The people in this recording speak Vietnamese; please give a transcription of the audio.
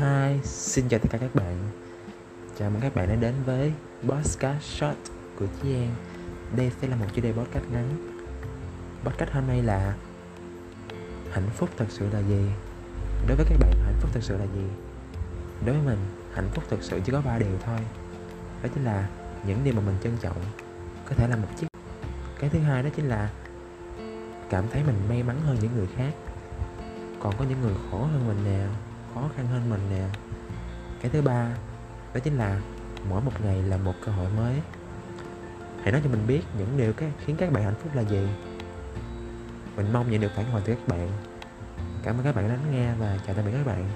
Hi, xin chào tất cả các bạn. Chào mừng các bạn đã đến với Podcast Short của Chí An Đây sẽ là một chủ đề podcast ngắn. Podcast hôm nay là Hạnh phúc thật sự là gì? Đối với các bạn, hạnh phúc thật sự là gì? Đối với mình, hạnh phúc thật sự chỉ có ba điều thôi. Đó chính là những điều mà mình trân trọng Có thể là một chiếc. Cái thứ hai đó chính là Cảm thấy mình may mắn hơn những người khác. Còn có những người khổ hơn mình nào khó khăn hơn mình nè. Cái thứ ba, đó chính là mỗi một ngày là một cơ hội mới. Hãy nói cho mình biết những điều cái khiến các bạn hạnh phúc là gì. Mình mong nhận được phản hồi từ các bạn. Cảm ơn các bạn đã lắng nghe và chào tạm biệt các bạn.